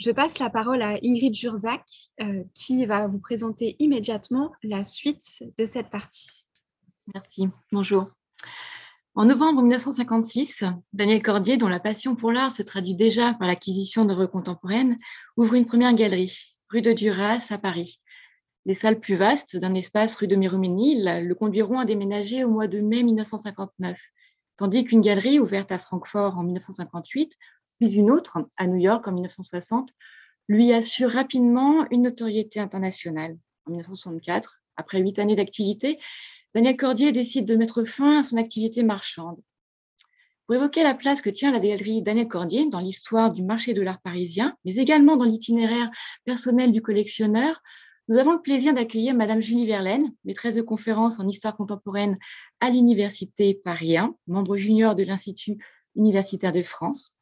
Je passe la parole à Ingrid Jurzac, euh, qui va vous présenter immédiatement la suite de cette partie. Merci. Bonjour. En novembre 1956, Daniel Cordier, dont la passion pour l'art se traduit déjà par l'acquisition d'œuvres contemporaines, ouvre une première galerie, rue de Duras, à Paris. Les salles plus vastes d'un espace rue de Miromesnil le conduiront à déménager au mois de mai 1959, tandis qu'une galerie ouverte à Francfort en 1958, puis une autre à New York en 1960, lui assure rapidement une notoriété internationale. En 1964, après huit années d'activité, Daniel Cordier décide de mettre fin à son activité marchande. Pour évoquer la place que tient la galerie Daniel Cordier dans l'histoire du marché de l'art parisien, mais également dans l'itinéraire personnel du collectionneur, nous avons le plaisir d'accueillir Madame Julie Verlaine, maîtresse de conférences en histoire contemporaine à l'Université Paris 1, membre junior de l'Institut universitaire de France.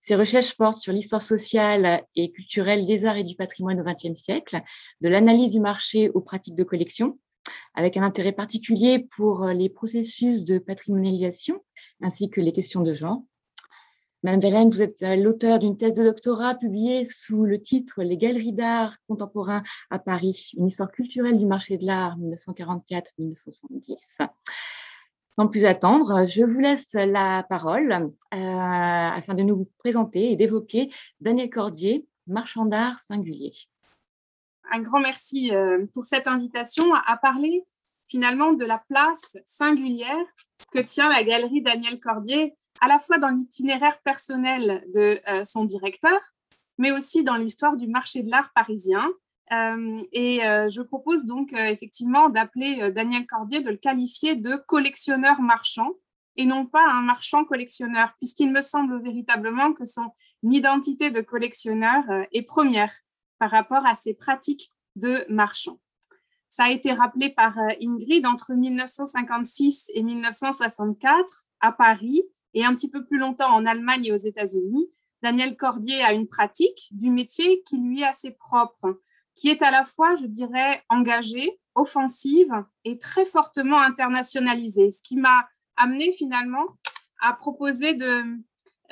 Ses recherches portent sur l'histoire sociale et culturelle des arts et du patrimoine au XXe siècle, de l'analyse du marché aux pratiques de collection, avec un intérêt particulier pour les processus de patrimonialisation ainsi que les questions de genre. Madame Verlaine, vous êtes l'auteur d'une thèse de doctorat publiée sous le titre Les galeries d'art contemporain à Paris, une histoire culturelle du marché de l'art 1944-1970. Sans plus attendre, je vous laisse la parole euh, afin de nous présenter et d'évoquer Daniel Cordier, marchand d'art singulier. Un grand merci euh, pour cette invitation à parler finalement de la place singulière que tient la galerie Daniel Cordier à la fois dans l'itinéraire personnel de euh, son directeur, mais aussi dans l'histoire du marché de l'art parisien. Euh, et euh, je propose donc effectivement d'appeler Daniel Cordier, de le qualifier de collectionneur marchand et non pas un marchand collectionneur, puisqu'il me semble véritablement que son identité de collectionneur est première par rapport à ses pratiques de marchand. Ça a été rappelé par Ingrid entre 1956 et 1964 à Paris et un petit peu plus longtemps en Allemagne et aux États-Unis, Daniel Cordier a une pratique du métier qui lui est assez propre, qui est à la fois, je dirais, engagée, offensive et très fortement internationalisée, ce qui m'a amené finalement à proposer de,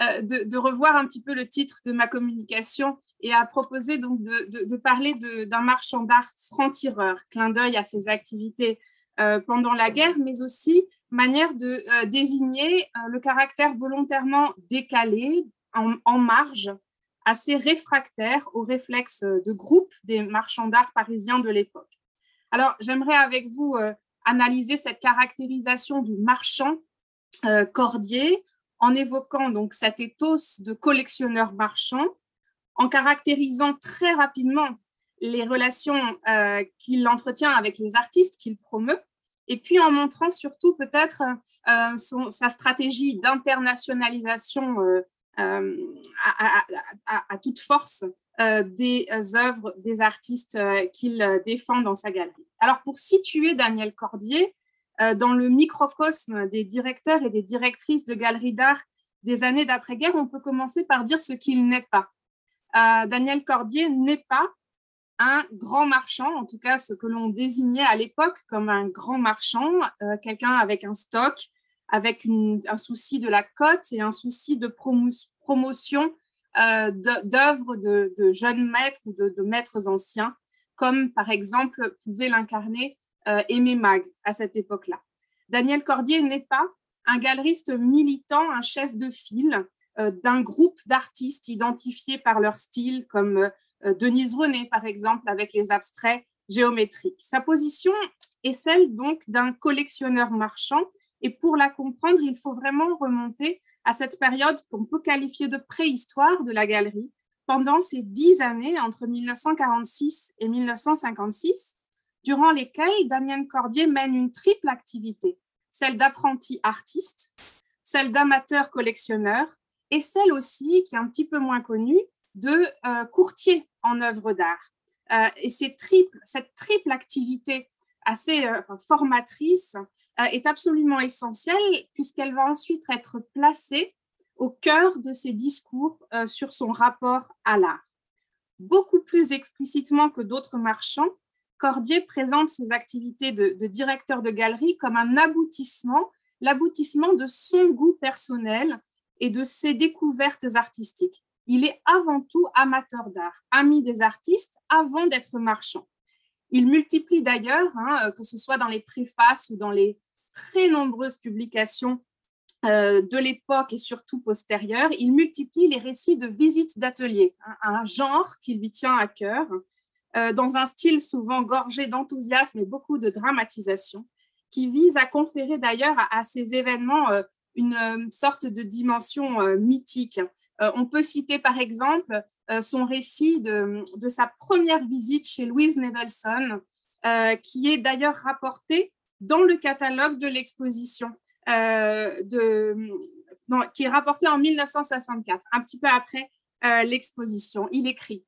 euh, revoir un petit peu le titre de ma communication et à proposer donc de, parler d'un marchand d'art franc-tireur, clin d'œil à ses activités euh, pendant la guerre, mais aussi manière de euh, désigner le caractère volontairement décalé, en, marge, assez réfractaire aux réflexes de groupe des marchands d'art parisiens de l'époque. Alors, j'aimerais avec vous euh, analyser cette caractérisation du marchand cordier en évoquant donc cet ethos de collectionneur marchand, en caractérisant très rapidement les relations qu'il entretient avec les artistes qu'il promeut, et puis en montrant surtout peut-être euh, sa stratégie d'internationalisation euh, euh, à, toute force des œuvres des artistes qu'il défend dans sa galerie. Alors pour situer Daniel Cordier dans le microcosme des directeurs et des directrices de galeries d'art des années d'après-guerre, on peut commencer par dire ce qu'il n'est pas. Daniel Cordier n'est pas un grand marchand, en tout cas ce que l'on désignait à l'époque comme un grand marchand, euh, quelqu'un avec un stock, avec un souci de la cote et un souci de promotion euh, d'œuvres de, jeunes maîtres ou de, maîtres anciens, comme par exemple pouvait l'incarner euh, Aimé Mag à cette époque-là. Daniel Cordier n'est pas un galeriste militant, un chef de file d'un groupe d'artistes identifiés par leur style comme euh, Denise René, par exemple, avec les abstraits géométriques. Sa position est celle donc d'un collectionneur marchand. Et pour la comprendre, il faut vraiment remonter à cette période qu'on peut qualifier de préhistoire de la galerie, pendant ces dix années entre 1946 et 1956, durant lesquelles Damien Cordier mène une triple activité, celle d'apprenti artiste, celle d'amateur collectionneur et celle aussi, qui est un petit peu moins connue, de euh, courtier en œuvre d'art. Euh, et cette triple activité assez euh, formatrice est absolument essentielle puisqu'elle va ensuite être placée au cœur de ses discours sur son rapport à l'art. Beaucoup plus explicitement que d'autres marchands, Cordier présente ses activités de, de directeur de galerie comme un aboutissement, l'aboutissement de son goût personnel et de ses découvertes artistiques. il est avant tout amateur d'art, ami des artistes avant d'être marchand. Il multiplie d'ailleurs, hein, que ce soit dans les préfaces ou dans les très nombreuses publications euh, de l'époque et surtout postérieure, il multiplie les récits de visites d'ateliers, un, genre qui lui tient à cœur, euh, dans un style souvent gorgé d'enthousiasme et beaucoup de dramatisation, qui vise à conférer d'ailleurs à, ces événements euh, une sorte de dimension mythique. on peut citer par exemple son récit de, sa première visite chez Louise Nevelson, qui est d'ailleurs rapporté dans le catalogue de l'exposition. Euh, qui est rapporté en 1964, un petit peu après euh, l'exposition. Il écrit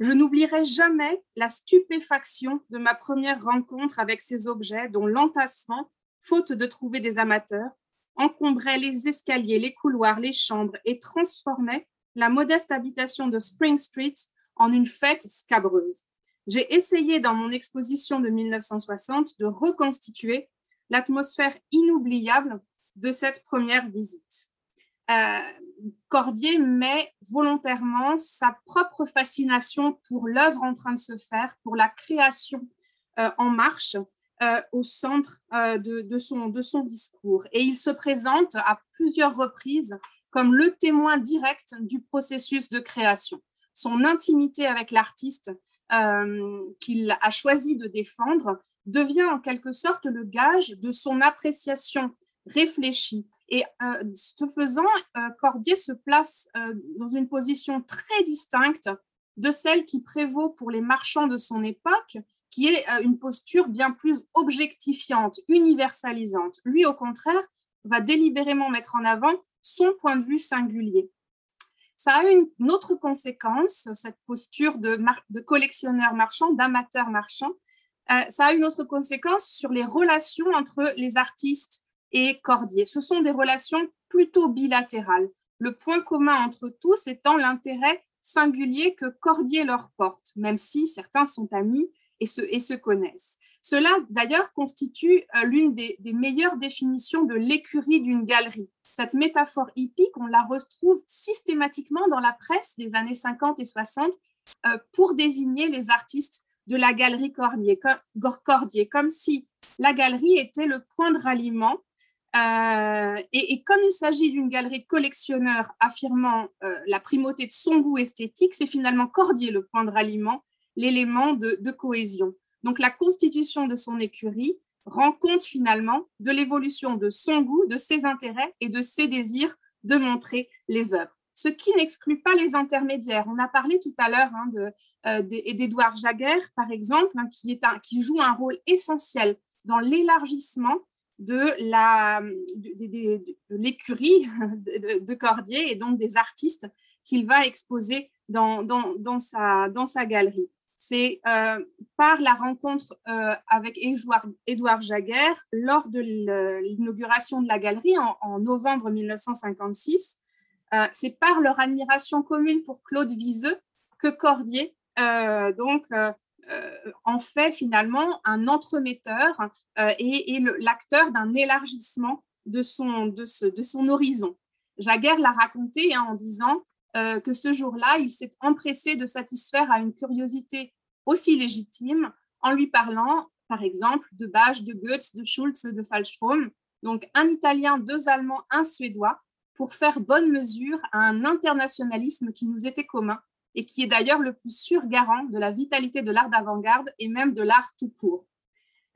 Je n'oublierai jamais la stupéfaction de ma première rencontre avec ces objets dont l'entassement, faute de trouver des amateurs, encombrait les escaliers, les couloirs, les chambres et transformait la modeste habitation de Spring Street en une fête scabreuse. J'ai essayé dans mon exposition de 1960 de reconstituer l'atmosphère inoubliable de cette première visite. Euh, Cordier met volontairement sa propre fascination pour l'œuvre en train de se faire, pour la création euh, en marche, euh, au centre de, son, de son discours. Et il se présente à plusieurs reprises comme le témoin direct du processus de création. Son intimité avec l'artiste qu'il a choisi de défendre devient en quelque sorte le gage de son appréciation réfléchie. Et euh, ce faisant, euh, Cordier se place euh, dans une position très distincte de celle qui prévaut pour les marchands de son époque, qui est une posture bien plus objectifiante, universalisante. Lui, au contraire, va délibérément mettre en avant son point de vue singulier. Ça a une autre conséquence, cette posture de, collectionneur marchand, d'amateur marchand, euh, ça a une autre conséquence sur les relations entre les artistes et Cordier. Ce sont des relations plutôt bilatérales. Le point commun entre tous étant l'intérêt singulier que Cordier leur porte, même si certains sont amis et et se connaissent. Cela, d'ailleurs, constitue euh, l'une des, meilleures définitions de l'écurie d'une galerie. Cette métaphore hippique, on la retrouve systématiquement dans la presse des années 50 et 60 euh, pour désigner les artistes de la galerie Cordier, comme si la galerie était le point de ralliement. Euh, et, comme il s'agit d'une galerie de collectionneurs affirmant la primauté de son goût esthétique, c'est finalement Cordier le point de ralliement, l'élément de cohésion. Donc la constitution de son écurie rend compte finalement de l'évolution de son goût, de ses intérêts et de ses désirs de montrer les œuvres ce qui n'exclut pas les intermédiaires. On a parlé tout à l'heure hein, euh, d'Edouard Jaguer, par exemple, hein, qui, joue un rôle essentiel dans l'élargissement de l'écurie de, de, Cordier et donc des artistes qu'il va exposer dans sa galerie. C'est euh, par la rencontre euh, avec Édouard Jaguer lors de l'inauguration de la galerie en, novembre 1956 euh, c'est par leur admiration commune pour Claude Viseux que Cordier donc en fait finalement un entremetteur et, l'acteur d'un élargissement de son, de, son horizon. Jaguer l'a raconté hein, en disant que ce jour-là, il s'est empressé de satisfaire à une curiosité aussi légitime en lui parlant, par exemple, de Bach, de Goethe, de Schulz, de Fallstrom. Donc, un Italien, deux Allemands, un Suédois, pour faire bonne mesure à un internationalisme qui nous était commun et qui est d'ailleurs le plus sûr garant de la vitalité de l'art d'avant-garde et même de l'art tout court.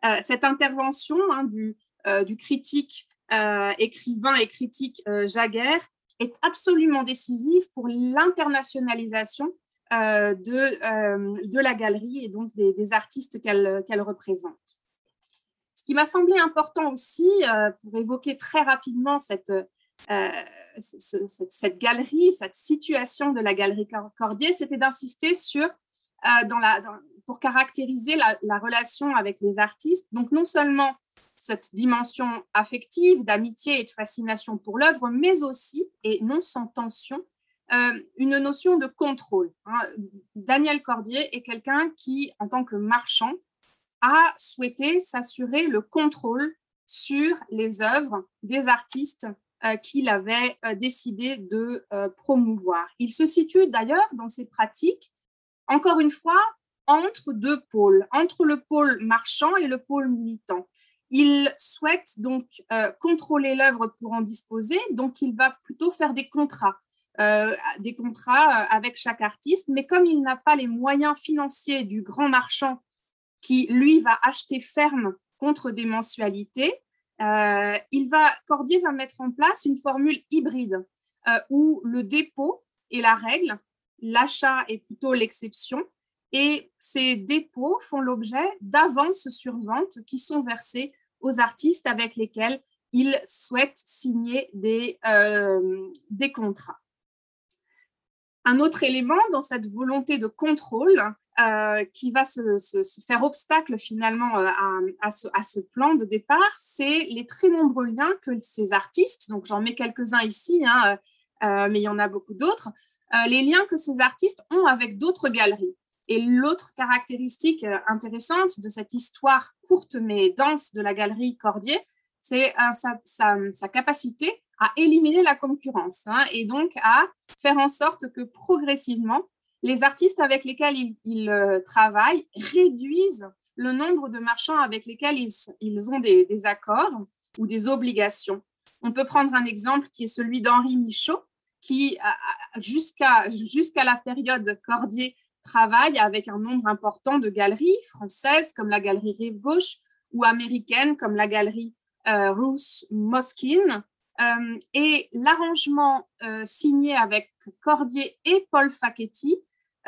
Euh, cette intervention hein, du, euh, du, critique, euh, écrivain et critique Jaguer est absolument décisive pour l'internationalisation de, de, la galerie et donc des, artistes qu'elle représente. Ce qui m'a semblé important aussi, pour évoquer très rapidement cette, euh, cette, galerie, cette situation de la galerie Cordier, c'était d'insister sur, euh, dans la, pour caractériser la, relation avec les artistes, donc non seulement cette dimension affective, d'amitié et de fascination pour l'œuvre, mais aussi, et non sans tension, euh, une notion de contrôle. Hein. Daniel Cordier est quelqu'un qui, en tant que marchand, a souhaité s'assurer le contrôle sur les œuvres des artistes qu'il avait décidé de promouvoir. Il se situe d'ailleurs dans ses pratiques, encore une fois, entre deux pôles, entre le pôle marchand et le pôle militant. Il souhaite donc contrôler l'œuvre pour en disposer, donc il va plutôt faire des contrats. Euh, des contrats euh, avec chaque artiste, mais comme il n'a pas les moyens financiers du grand marchand qui, lui, va acheter ferme contre des mensualités, euh, Cordier va mettre en place une formule hybride où le dépôt est la règle, l'achat est plutôt l'exception, et ces dépôts font l'objet d'avances sur vente qui sont versées aux artistes avec lesquels il souhaite signer des, des contrats. Un autre élément dans cette volonté de contrôle euh, qui va se, faire obstacle finalement euh, à, ce, plan de départ, c'est les très nombreux liens que ces artistes, donc j'en mets quelques-uns ici, hein, euh, mais il y en a beaucoup d'autres, les liens que ces artistes ont avec d'autres galeries. Et l'autre caractéristique intéressante de cette histoire courte mais dense de la galerie Cordier, c'est sa, capacité à éliminer la concurrence hein, et donc à faire en sorte que progressivement, les artistes avec lesquels ils, euh, travaillent réduisent le nombre de marchands avec lesquels ils, ont des, accords ou des obligations. On peut prendre un exemple qui est celui d'Henri Michaud, qui, jusqu'à jusqu'à la période Cordier, travaille avec un nombre important de galeries françaises comme la galerie Rive Gauche ou américaines comme la galerie euh, Ruth Moskine, euh, et l'arrangement euh, signé avec Cordier et Paul Facchetti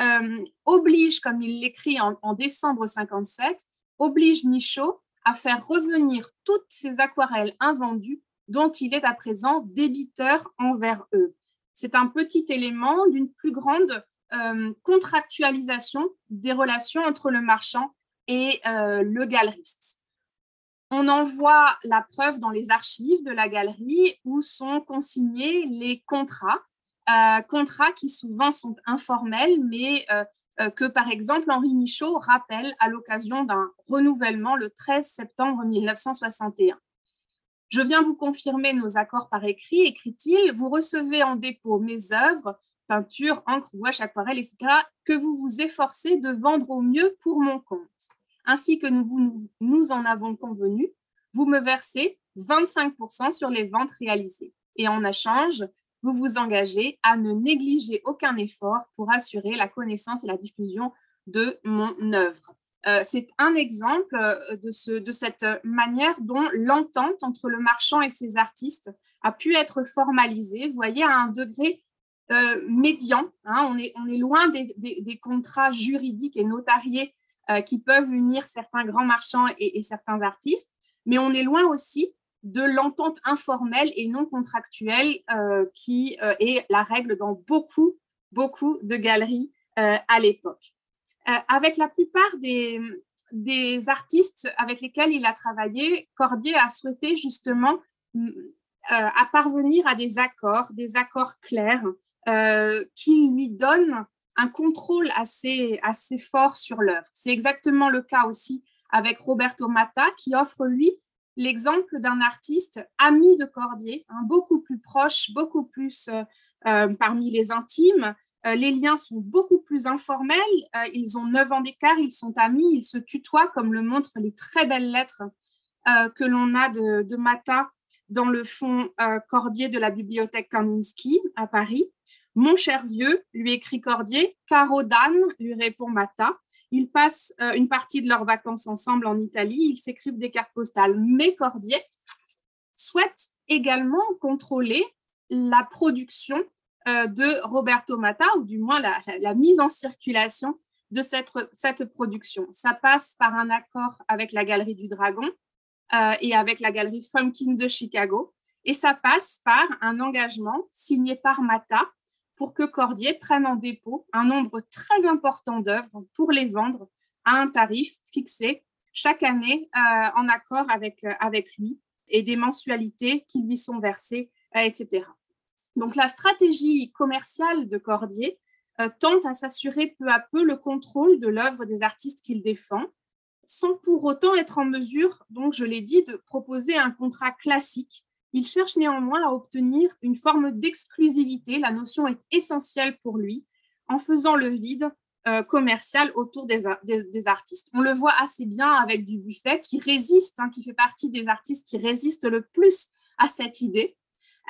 euh, oblige, comme il l'écrit en, décembre 57, oblige Michaud à faire revenir toutes ces aquarelles invendues dont il est à présent débiteur envers eux. C'est un petit élément d'une plus grande contractualisation des relations entre le marchand et le galeriste. On en voit la preuve dans les archives de la galerie où sont consignés les contrats, euh, contrats qui souvent sont informels, mais euh, euh, que par exemple Henri Michaud rappelle à l'occasion d'un renouvellement le 13 septembre 1961. Je viens vous confirmer nos accords par écrit, écrit-il. Vous recevez en dépôt mes œuvres, peinture, encre, gouache, aquarelle, etc., que vous vous efforcez de vendre au mieux pour mon compte ainsi que nous, nous en avons convenu, vous me versez 25% sur les ventes réalisées. Et en échange, vous vous engagez à ne négliger aucun effort pour assurer la connaissance et la diffusion de mon œuvre. Euh, c'est un exemple euh, de, ce, de cette manière dont l'entente entre le marchand et ses artistes a pu être formalisée, vous voyez, à un degré euh. Hein. on, est, loin des, des, contrats juridiques et notariés euh, qui peuvent unir certains grands marchands et, certains artistes, mais on est loin aussi de l'entente informelle et non contractuelle euh, qui euh, est la règle dans beaucoup, beaucoup de galeries à l'époque. avec la plupart des, des, artistes avec lesquels il a travaillé, Cordier a souhaité justement à parvenir à des accords, des accords clairs qui lui donnent un contrôle assez, assez fort sur l'œuvre. C'est exactement le cas aussi avec Roberto Matta, qui offre, lui, l'exemple d'un artiste ami de Cordier, hein, beaucoup plus proche, beaucoup plus euh, euh, parmi les intimes. Euh, les liens sont beaucoup plus informels. ils ont neuf ans d'écart, ils sont amis, ils se tutoient, comme le montrent les très belles lettres que l'on a de, de Matta dans le fond Cordier de la bibliothèque Kandinsky à Paris. Mon cher vieux, lui écrit Cordier, Caro Dan, lui répond Mata. Ils passent euh, une partie de leurs vacances ensemble en Italie, ils s'écrivent des cartes postales. Mais Cordier souhaite également contrôler la production euh, de Roberto Mata, ou du moins la, mise en circulation de cette, cette, production. Ça passe par un accord avec la Galerie du Dragon euh, et avec la Galerie Funkin de Chicago. Et ça passe par un engagement signé par Mata pour que Cordier prenne en dépôt un nombre très important d'œuvres pour les vendre à un tarif fixé chaque année euh, en accord avec, euh, avec lui et des mensualités qui lui sont versées, euh, etc. Donc la stratégie commerciale de Cordier tente à s'assurer peu à peu le contrôle de l'œuvre des artistes qu'il défend, sans pour autant être en mesure, donc je l'ai dit, de proposer un contrat classique il cherche néanmoins à obtenir une forme d'exclusivité, la notion est essentielle pour lui, en faisant le vide euh, commercial autour des, artistes. On le voit assez bien avec du buffet qui résiste, hein, qui fait partie des artistes qui résistent le plus à cette idée.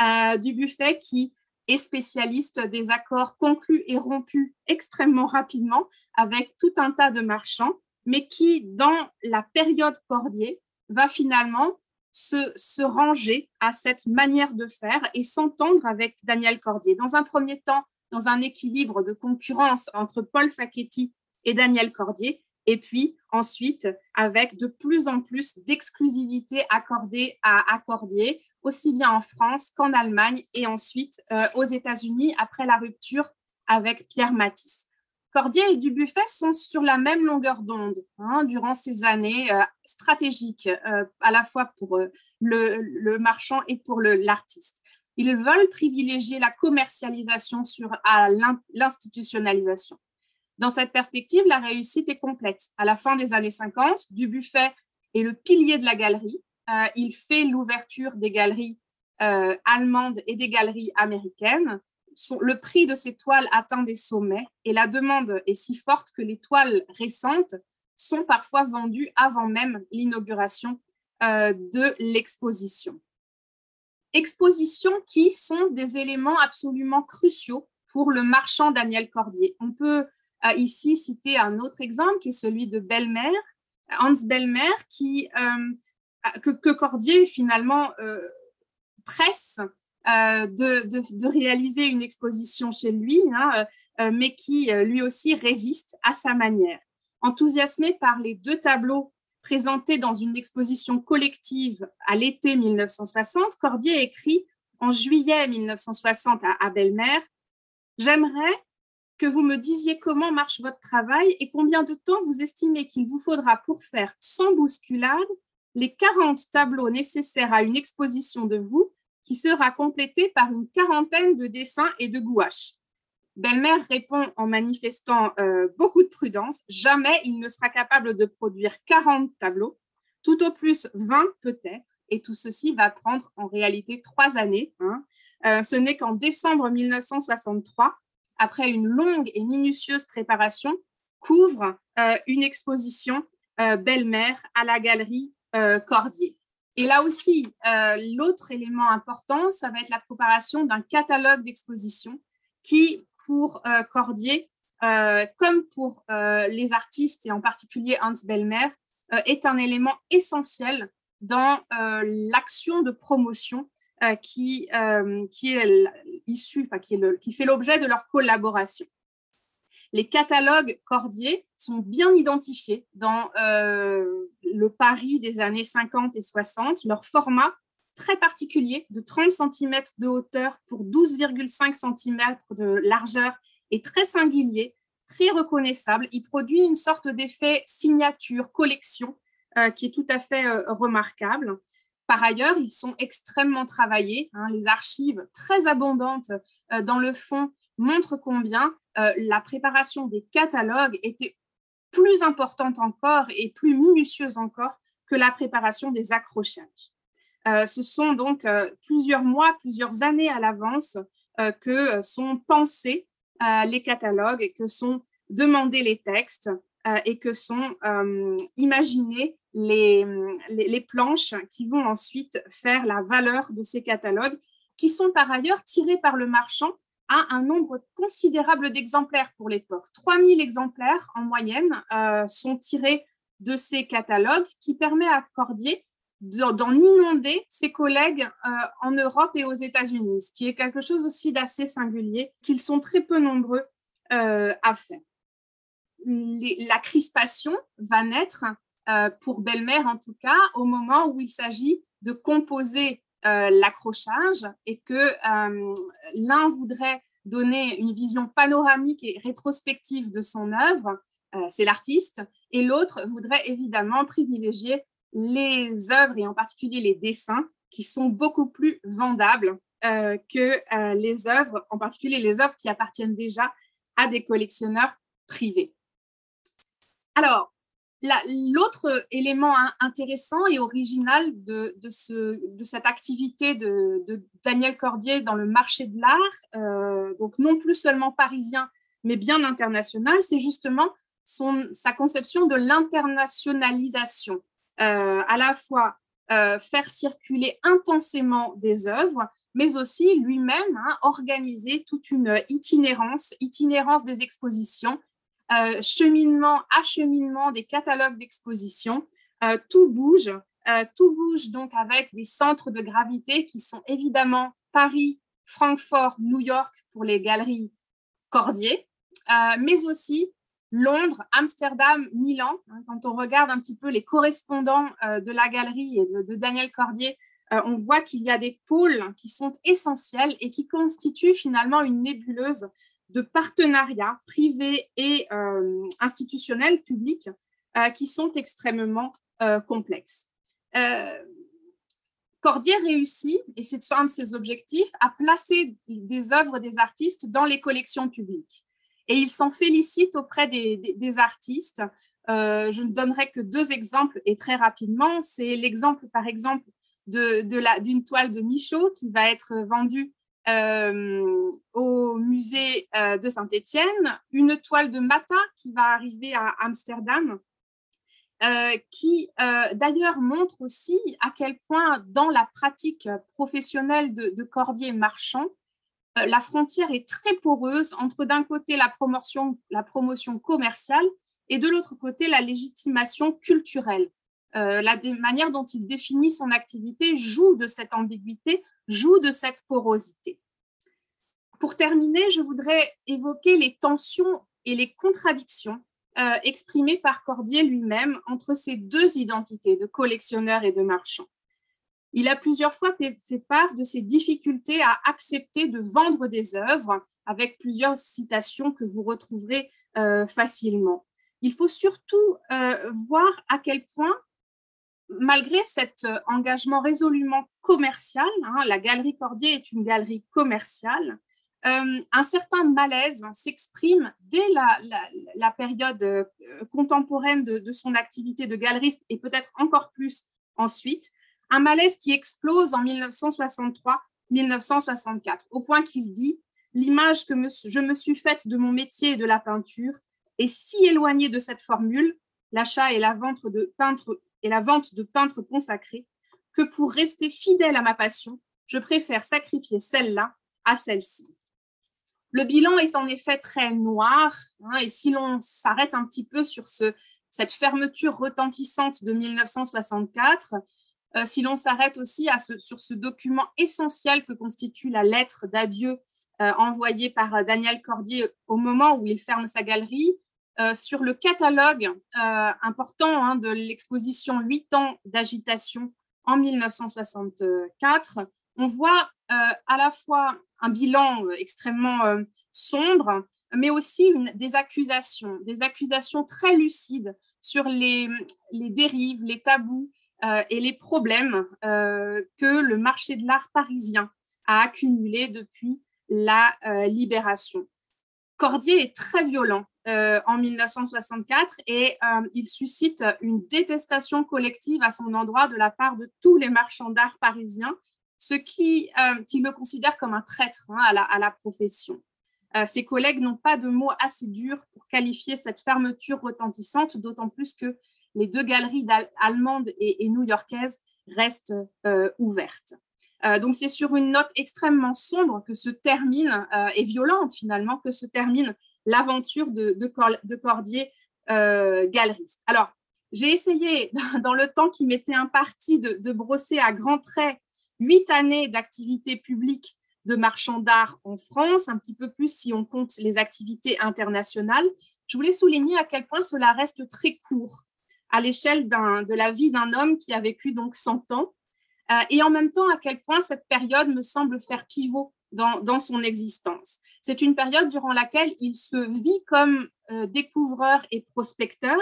Euh, du buffet qui est spécialiste des accords conclus et rompus extrêmement rapidement avec tout un tas de marchands, mais qui, dans la période Cordier, va finalement se, ranger à cette manière de faire et s'entendre avec Daniel Cordier. Dans un premier temps, dans un équilibre de concurrence entre Paul Facchetti et Daniel Cordier, et puis ensuite avec de plus en plus d'exclusivité accordée à, Cordier, aussi bien en France qu'en Allemagne et ensuite euh, aux États-Unis après la rupture avec Pierre Matisse. Cordier et Dubuffet sont sur la même longueur d'onde hein, durant ces années euh, stratégiques, euh, à la fois pour le, le, marchand et pour l'artiste. Ils veulent privilégier la commercialisation sur l'institutionnalisation. Dans cette perspective, la réussite est complète. À la fin des années 50, Dubuffet est le pilier de la galerie. Euh, il fait l'ouverture des galeries euh, allemandes et des galeries américaines. Le prix de ces toiles atteint des sommets et la demande est si forte que les toiles récentes sont parfois vendues avant même l'inauguration euh, de l'exposition expositions qui sont des éléments absolument cruciaux pour le marchand Daniel Cordier. On peut euh, ici citer un autre exemple qui est celui de Belmer, Hans Belmer, euh, que, Cordier finalement presse de, de, réaliser une exposition chez lui, hein, mais qui lui aussi résiste à sa manière. Enthousiasmé par les deux tableaux présenté dans une exposition collective à l'été 1960, Cordier écrit en juillet 1960 à, Belmer J'aimerais que vous me disiez comment marche votre travail et combien de temps vous estimez qu'il vous faudra pour faire sans bousculade les 40 tableaux nécessaires à une exposition de vous qui sera complétée par une quarantaine de dessins et de gouaches. Belmer répond en manifestant euh, beaucoup de prudence. Jamais il ne sera capable de produire 40 tableaux, tout au plus 20 peut-être, et tout ceci va prendre en réalité trois années. Hein. Euh, ce n'est qu'en décembre 1963, après une longue et minutieuse préparation, qu'ouvre euh, une exposition Belmer à la galerie Cordier. Et là aussi, l'autre élément important, ça va être la préparation d'un catalogue d'exposition qui pour euh, Cordier, euh, comme pour euh, les artistes et en particulier Hans Bellmer, est un élément essentiel dans l'action de promotion qui, qui est issue, qui, qui fait l'objet de leur collaboration. Les catalogues Cordier sont bien identifiés dans le Paris des années 50 et 60. Leur format très particulier de 30 cm de hauteur pour 12,5 cm de largeur est très singulier, très reconnaissable. Il produit une sorte d'effet signature, collection, euh, qui est tout à fait euh, remarquable. Par ailleurs, ils sont extrêmement travaillés. Hein. les archives très abondantes euh, dans le fond montrent combien la préparation des catalogues était plus importante encore et plus minutieuse encore que la préparation des accrochages. Euh, ce sont donc euh, plusieurs mois, plusieurs années à l'avance euh, que sont pensés les catalogues et que sont demandés les textes et que sont imaginées les, les, planches qui vont ensuite faire la valeur de ces catalogues, qui sont par ailleurs tirés par le marchand à un nombre considérable d'exemplaires pour l'époque. 3000 exemplaires en moyenne sont tirés de ces catalogues qui permet à Cordier d'en inonder ses collègues euh, en Europe et aux États-Unis, ce qui est quelque chose aussi d'assez singulier, qu'ils sont très peu nombreux euh, à faire. la crispation va naître, euh, pour Belmer en tout cas, au moment où il s'agit de composer l'accrochage et que l'un voudrait donner une vision panoramique et rétrospective de son œuvre, c'est l'artiste, et l'autre voudrait évidemment privilégier les œuvres et en particulier les dessins qui sont beaucoup plus vendables euh, que euh, les œuvres, en particulier les œuvres qui appartiennent déjà à des collectionneurs privés. Alors, L'autre élément intéressant et original de, ce, de cette activité de, Daniel Cordier dans le marché de l'art, euh, donc non plus seulement parisien, mais bien international, c'est justement sa conception de l'internationalisation. Euh, à la fois euh, faire circuler intensément des œuvres, mais aussi lui-même hein, organiser toute une itinérance, itinérance des expositions, euh, cheminement, acheminement des catalogues d'exposition. Euh, tout bouge, euh, tout bouge donc avec des centres de gravité qui sont évidemment Paris, Francfort, New York pour les galeries Cordier, mais aussi Londres, Amsterdam, Milan. Hein, quand on regarde un petit peu les correspondants de la galerie et de, Daniel Cordier, on voit qu'il y a des pôles qui sont essentiels et qui constituent finalement une nébuleuse de partenariats privés et euh, institutionnels, publics, euh, qui sont extrêmement euh, complexes. Cordier réussit, et c'est un de ses objectifs, à placer des œuvres des artistes dans les collections publiques. Et il s'en félicite auprès des, artistes. je ne donnerai que deux exemples et très rapidement. C'est l'exemple, par exemple, d'une de, toile de Michaud qui va être vendue euh, au musée euh, de Saint-Étienne, une toile de Mata qui va arriver à Amsterdam, euh, qui d'ailleurs montre aussi à quel point dans la pratique professionnelle de, Cordier marchand, la frontière est très poreuse entre d'un côté la promotion, la promotion commerciale et de l'autre côté la légitimation culturelle. la manière dont il définit son activité joue de cette ambiguïté joue de cette porosité. Pour terminer, je voudrais évoquer les tensions et les contradictions euh, exprimées par Cordier lui-même entre ces deux identités de collectionneur et de marchand. Il a plusieurs fois fait part de ses difficultés à accepter de vendre des œuvres, avec plusieurs citations que vous retrouverez euh, facilement. Il faut surtout euh, voir à quel point malgré cet euh, engagement résolument commercial, hein, la Galerie Cordier est une galerie commerciale, euh, un certain malaise s'exprime dès la, période euh, contemporaine de, son activité de galeriste et peut-être encore plus ensuite, un malaise qui explose en 1963-1964, au point qu'il dit L'image que je me suis faite de mon métier et de la peinture est si éloignée de cette formule, l'achat et la vente de peintres et la vente de peintres consacrés, que pour rester fidèle à ma passion, je préfère sacrifier celle-là à celle-ci. Le bilan est en effet très noir, hein, et si l'on s'arrête un petit peu sur ce, cette fermeture retentissante de 1964, euh, si l'on s'arrête aussi sur ce document essentiel que constitue la lettre d'adieu euh, envoyée par euh, Daniel Cordier au moment où il ferme sa galerie, euh, sur le catalogue euh, important hein, de l'exposition 8 ans d'agitation en 1964, on voit euh, à la fois un bilan extrêmement sombre, mais aussi des accusations, des accusations très lucides sur les dérives, les tabous et les problèmes que le marché de l'art parisien a accumulés depuis la libération. Cordier est très violent euh, en 1964 et euh, il suscite une détestation collective à son endroit de la part de tous les marchands d'art parisiens, ce qui, euh, qui, le considèrent comme un traître hein, à, la, à, la, profession. ses collègues n'ont pas de mots assez durs pour qualifier cette fermeture retentissante, d'autant plus que les deux galeries allemandes et, et new-yorkaises restent ouvertes. donc c'est sur une note extrêmement sombre que se termine, et violente finalement, que se termine l'aventure de, Cordier euh, galeriste. Alors, j'ai essayé, dans le temps qui m'était imparti, de, de brosser à grands traits huit années d'activité publique de marchand d'art en France, un petit peu plus si on compte les activités internationales. Je voulais souligner à quel point cela reste très court à l'échelle de la vie d'un homme qui a vécu donc 100 ans, euh, et en même temps à quel point cette période me semble faire pivot dans, son existence. C'est une période durant laquelle il se vit comme euh, découvreur et prospecteur,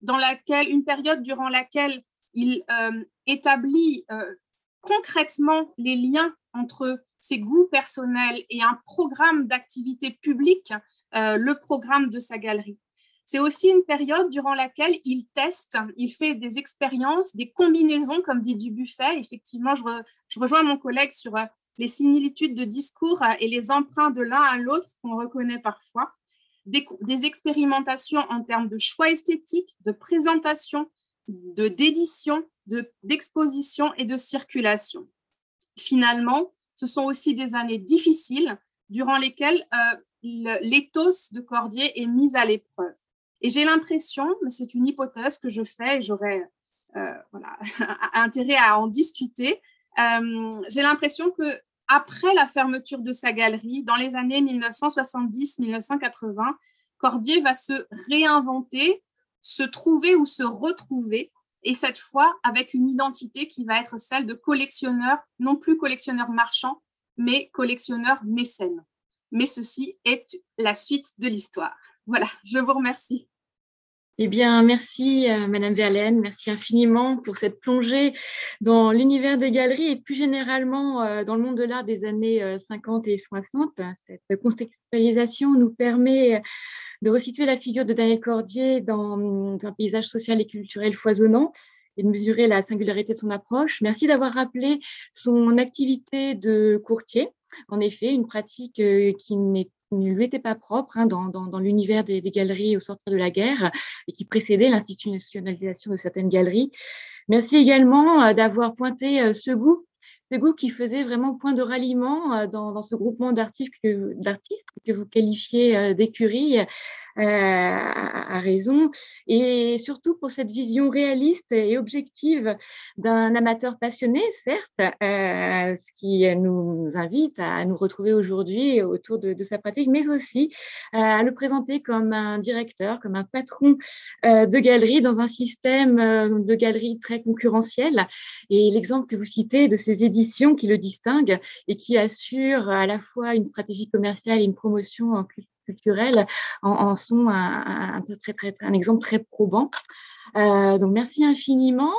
dans laquelle, une période durant laquelle il euh, établit euh, concrètement les liens entre ses goûts personnels et un programme d'activité publique, le programme de sa galerie. c'est aussi une période durant laquelle il teste, il fait des expériences, des combinaisons, comme dit Dubuffet. Effectivement, je, rejoins mon collègue sur les similitudes de discours et les emprunts de l'un à l'autre qu'on reconnaît parfois. Des, expérimentations en termes de choix esthétique, de présentation, de d'édition, d'exposition et de circulation. Finalement, ce sont aussi des années difficiles durant lesquelles euh, l'éthos de Cordier est mis à l'épreuve. Et j'ai l'impression, mais c'est une hypothèse que je fais et j'aurais euh, voilà, intérêt à en discuter, euh, j'ai l'impression que après la fermeture de sa galerie, dans les années 1970-1980, Cordier va se réinventer, se trouver ou se retrouver, et cette fois avec une identité qui va être celle de collectionneur, non plus collectionneur marchand, mais collectionneur mécène mais ceci est la suite de l'histoire. Voilà, je vous remercie. Eh bien, merci euh, Madame Verlaine, merci infiniment pour cette plongée dans l'univers des galeries et plus généralement euh, dans le monde de l'art des années 50 euh, et 60. Cette contextualisation nous permet de resituer la figure de Daniel Cordier dans un paysage social et culturel foisonnant et de mesurer la singularité de son approche. Merci d'avoir rappelé son activité de courtier en effet, une pratique qui ne lui était pas propre hein, dans, l'univers des, galeries au sortir de la guerre et qui précédait l'institutionnalisation de certaines galeries. Merci également euh, d'avoir pointé euh, ce goût, ce goût qui faisait vraiment point de ralliement dans, ce groupement d'artistes que, vous qualifiez d'écurie à raison, et surtout pour cette vision réaliste et objective d'un amateur passionné, certes, euh, ce qui nous invite à nous retrouver aujourd'hui autour de, sa pratique, mais aussi euh, à le présenter comme un directeur, comme un patron euh, de galerie dans un système de galerie très concurrentiel. Et l'exemple que vous citez de ces éditions qui le distinguent et qui assurent à la fois une stratégie commerciale et une promotion en culture culturels en, sont un, exemple très probant. Euh, donc, merci infiniment.